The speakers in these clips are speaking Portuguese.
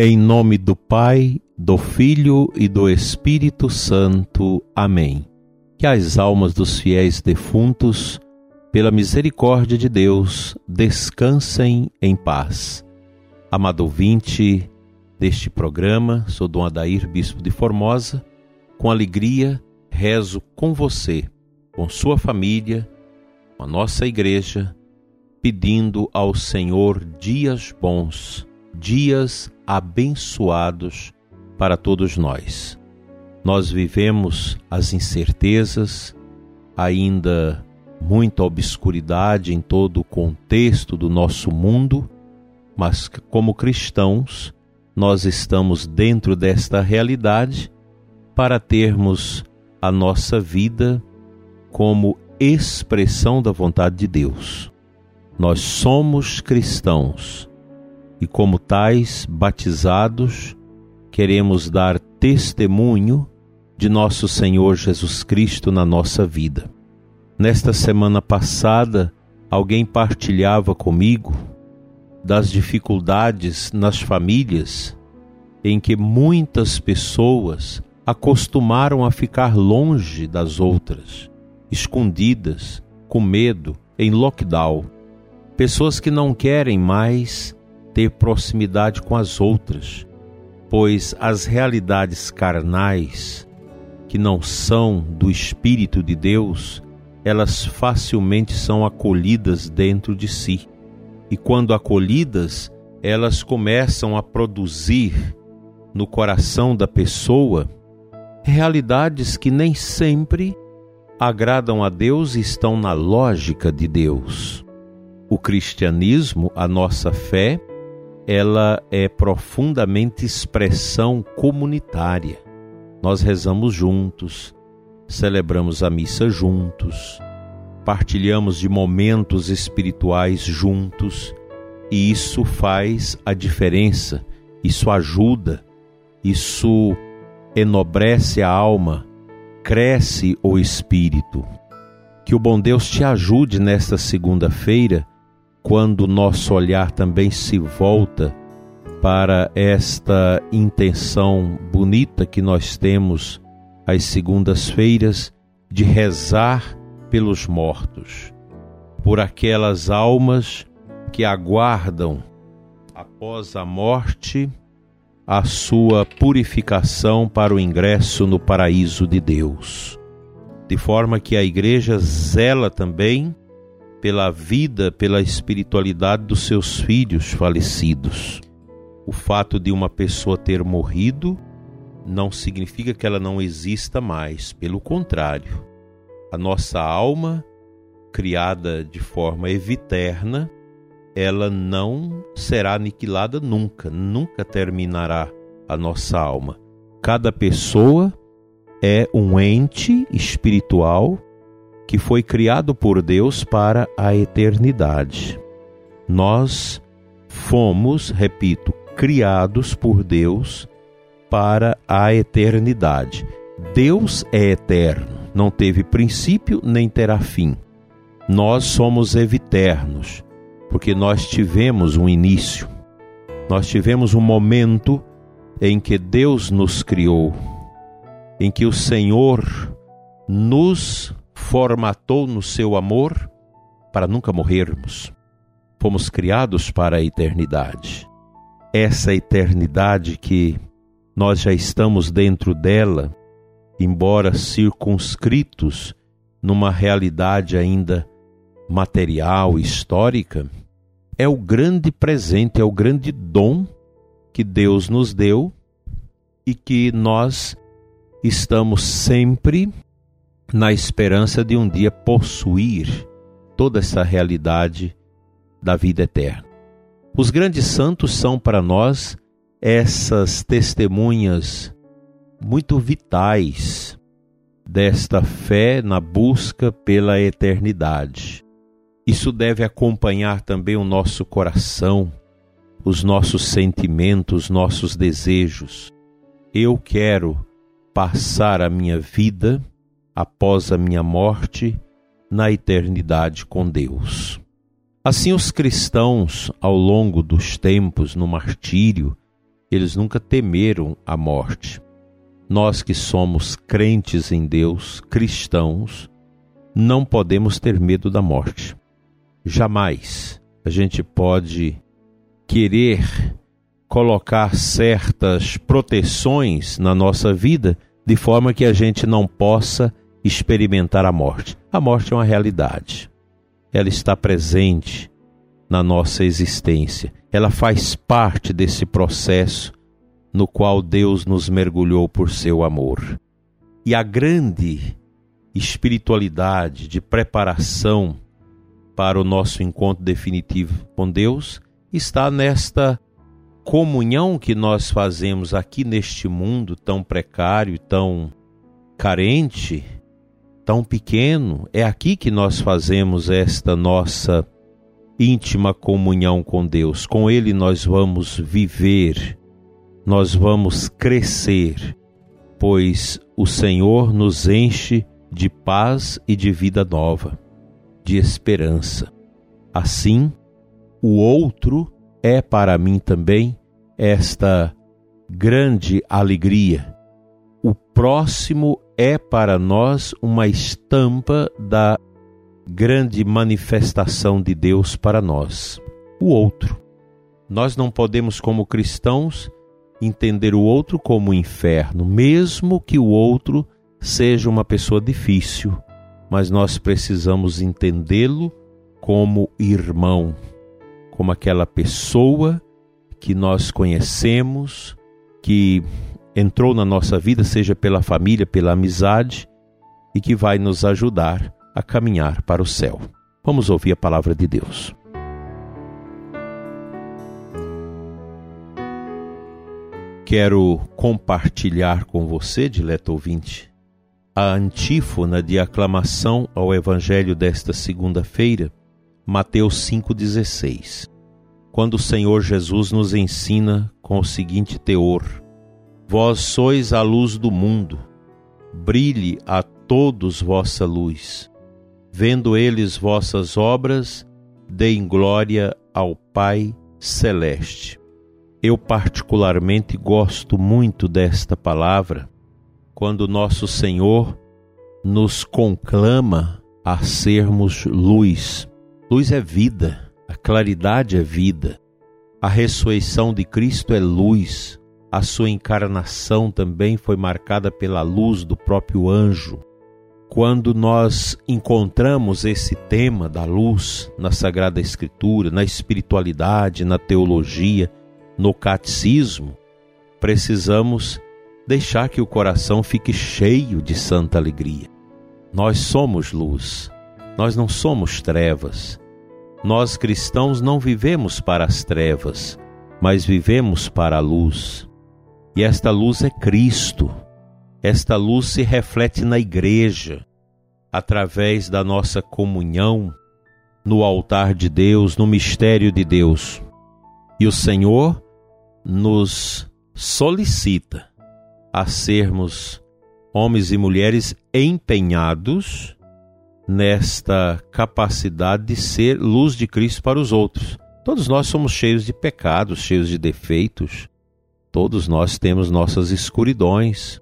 Em nome do Pai, do Filho e do Espírito Santo. Amém. Que as almas dos fiéis defuntos, pela misericórdia de Deus, descansem em paz. Amado ouvinte deste programa, sou Dom Adair, Bispo de Formosa. Com alegria, rezo com você, com sua família, com a nossa igreja, pedindo ao Senhor dias bons, dias abençoados para todos nós. Nós vivemos as incertezas, ainda muita obscuridade em todo o contexto do nosso mundo, mas como cristãos, nós estamos dentro desta realidade para termos a nossa vida como expressão da vontade de Deus. Nós somos cristãos e, como tais batizados, queremos dar testemunho de nosso Senhor Jesus Cristo na nossa vida. Nesta semana passada, alguém partilhava comigo das dificuldades nas famílias em que muitas pessoas acostumaram a ficar longe das outras, escondidas, com medo, em lockdown. Pessoas que não querem mais ter proximidade com as outras, pois as realidades carnais, que não são do Espírito de Deus, elas facilmente são acolhidas dentro de si. E quando acolhidas, elas começam a produzir no coração da pessoa realidades que nem sempre agradam a Deus e estão na lógica de Deus. O cristianismo, a nossa fé, ela é profundamente expressão comunitária. Nós rezamos juntos, celebramos a missa juntos, partilhamos de momentos espirituais juntos, e isso faz a diferença, isso ajuda, isso enobrece a alma, cresce o espírito. Que o bom Deus te ajude nesta segunda-feira quando nosso olhar também se volta para esta intenção bonita que nós temos às segundas-feiras de rezar pelos mortos, por aquelas almas que aguardam após a morte a sua purificação para o ingresso no paraíso de Deus. De forma que a igreja zela também pela vida, pela espiritualidade dos seus filhos falecidos. O fato de uma pessoa ter morrido não significa que ela não exista mais, pelo contrário. A nossa alma, criada de forma eviterna, ela não será aniquilada nunca, nunca terminará a nossa alma. Cada pessoa é um ente espiritual que foi criado por Deus para a eternidade. Nós fomos, repito, criados por Deus para a eternidade. Deus é eterno, não teve princípio nem terá fim. Nós somos eviternos, porque nós tivemos um início. Nós tivemos um momento em que Deus nos criou, em que o Senhor nos formatou no seu amor para nunca morrermos. Fomos criados para a eternidade. Essa eternidade que nós já estamos dentro dela, embora circunscritos numa realidade ainda material, histórica, é o grande presente, é o grande dom que Deus nos deu e que nós estamos sempre na esperança de um dia possuir toda essa realidade da vida eterna. Os grandes santos são para nós essas testemunhas muito vitais desta fé na busca pela eternidade. Isso deve acompanhar também o nosso coração, os nossos sentimentos, os nossos desejos. Eu quero passar a minha vida após a minha morte na eternidade com Deus. Assim, os cristãos, ao longo dos tempos, no martírio, eles nunca temeram a morte. Nós que somos crentes em Deus, cristãos, não podemos ter medo da morte. Jamais a gente pode querer colocar certas proteções na nossa vida de forma que a gente não possa experimentar a morte. A morte é uma realidade. Ela está presente na nossa existência. Ela faz parte desse processo no qual Deus nos mergulhou por seu amor. E a grande espiritualidade de preparação para o nosso encontro definitivo com Deus está nesta comunhão que nós fazemos aqui neste mundo tão precário, tão carente, tão pequeno. É aqui que nós fazemos esta nossa íntima comunhão com Deus. Com Ele nós vamos viver, nós vamos crescer, pois o Senhor nos enche de paz e de vida nova, de esperança. Assim, o outro é para mim também esta grande alegria. O próximo é para nós uma estampa da grande manifestação de Deus para nós. O outro. Nós não podemos, como cristãos, entender o outro como inferno, mesmo que o outro seja uma pessoa difícil, mas nós precisamos entendê-lo como irmão, como aquela pessoa que nós conhecemos, que entrou na nossa vida, seja pela família, pela amizade, e que vai nos ajudar a caminhar para o céu. Vamos ouvir a palavra de Deus. Quero compartilhar com você, dileto ouvinte, a antífona de aclamação ao Evangelho desta segunda-feira, Mateus 5,16 quando o Senhor Jesus nos ensina com o seguinte teor: Vós sois a luz do mundo, brilhe a todos vossa luz. Vendo eles vossas obras, deem glória ao Pai Celeste. Eu, particularmente, gosto muito desta palavra quando nosso Senhor nos conclama a sermos luz. Luz é vida a claridade é vida. A ressurreição de Cristo é luz. A sua encarnação também foi marcada pela luz do próprio anjo. Quando nós encontramos esse tema da luz na Sagrada Escritura, na espiritualidade, na teologia, no catecismo, precisamos deixar que o coração fique cheio de santa alegria. Nós somos luz, nós não somos trevas. Nós cristãos não vivemos para as trevas, mas vivemos para a luz. E esta luz é Cristo. Esta luz se reflete na igreja, através da nossa comunhão no altar de Deus, no mistério de Deus. E o Senhor nos solicita a sermos homens e mulheres empenhados nesta capacidade de ser luz de Cristo para os outros. Todos nós somos cheios de pecados, cheios de defeitos. Todos nós temos nossas escuridões.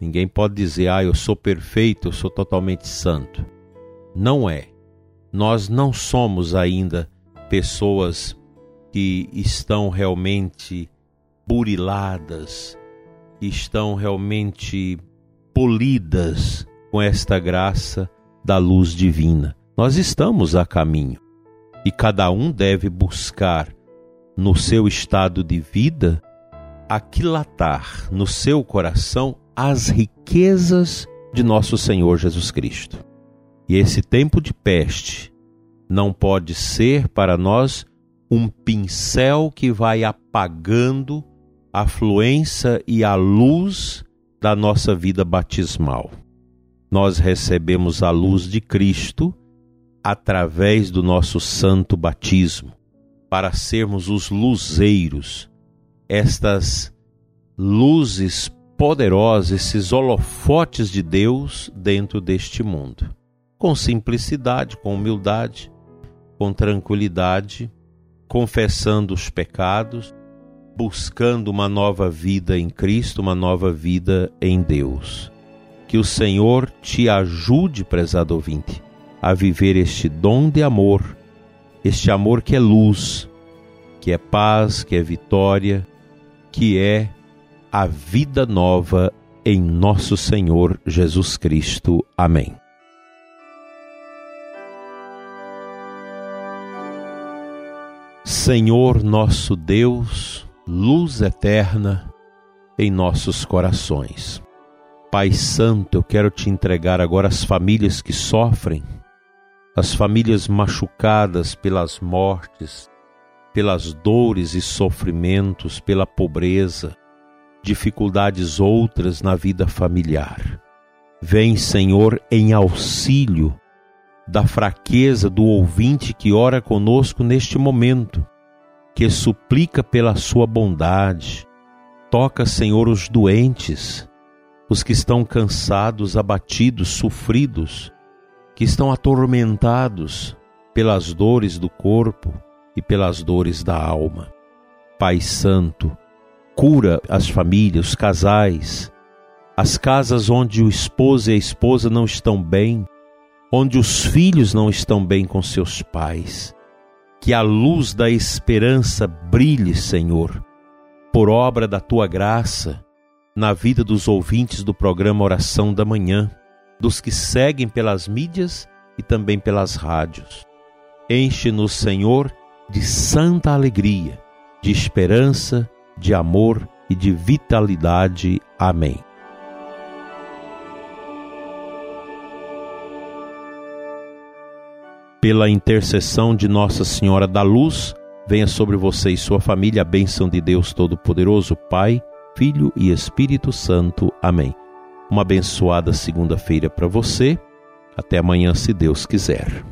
Ninguém pode dizer, ah, eu sou perfeito, eu sou totalmente santo. Não é. Nós não somos ainda pessoas que estão realmente buriladas, que estão realmente polidas com esta graça da luz divina. Nós estamos a caminho e cada um deve buscar no seu estado de vida aquilatar no seu coração as riquezas de nosso Senhor Jesus Cristo. E esse tempo de peste não pode ser para nós um pincel que vai apagando a fluência e a luz da nossa vida batismal nós recebemos a luz de Cristo através do nosso santo batismo, para sermos os luzeiros, estas luzes poderosas, esses holofotes de Deus dentro deste mundo. Com simplicidade, com humildade, com tranquilidade, confessando os pecados, buscando uma nova vida em Cristo, uma nova vida em Deus. Que o Senhor te ajude, prezado ouvinte, a viver este dom de amor, este amor que é luz, que é paz, que é vitória, que é a vida nova em nosso Senhor Jesus Cristo. Amém. Senhor nosso Deus, luz eterna em nossos corações. Pai Santo, eu quero te entregar agora as famílias que sofrem, as famílias machucadas pelas mortes, pelas dores e sofrimentos, pela pobreza, dificuldades outras na vida familiar. Vem, Senhor, em auxílio da fraqueza do ouvinte que ora conosco neste momento, que suplica pela sua bondade. Toca, Senhor, os doentes, os que estão cansados, abatidos, sofridos, que estão atormentados pelas dores do corpo e pelas dores da alma. Pai Santo, cura as famílias, os casais, as casas onde o esposo e a esposa não estão bem, onde os filhos não estão bem com seus pais. Que a luz da esperança brilhe, Senhor, por obra da tua graça, na vida dos ouvintes do programa Oração da Manhã, dos que seguem pelas mídias e também pelas rádios. Enche-nos, Senhor, de santa alegria, de esperança, de amor e de vitalidade. Amém. pela intercessão de Nossa Senhora da Luz, venha sobre você e sua família a bênção de Deus Todo-Poderoso, Pai, Filho e Espírito Santo. Amém. Uma abençoada segunda-feira para você. Até amanhã, se Deus quiser.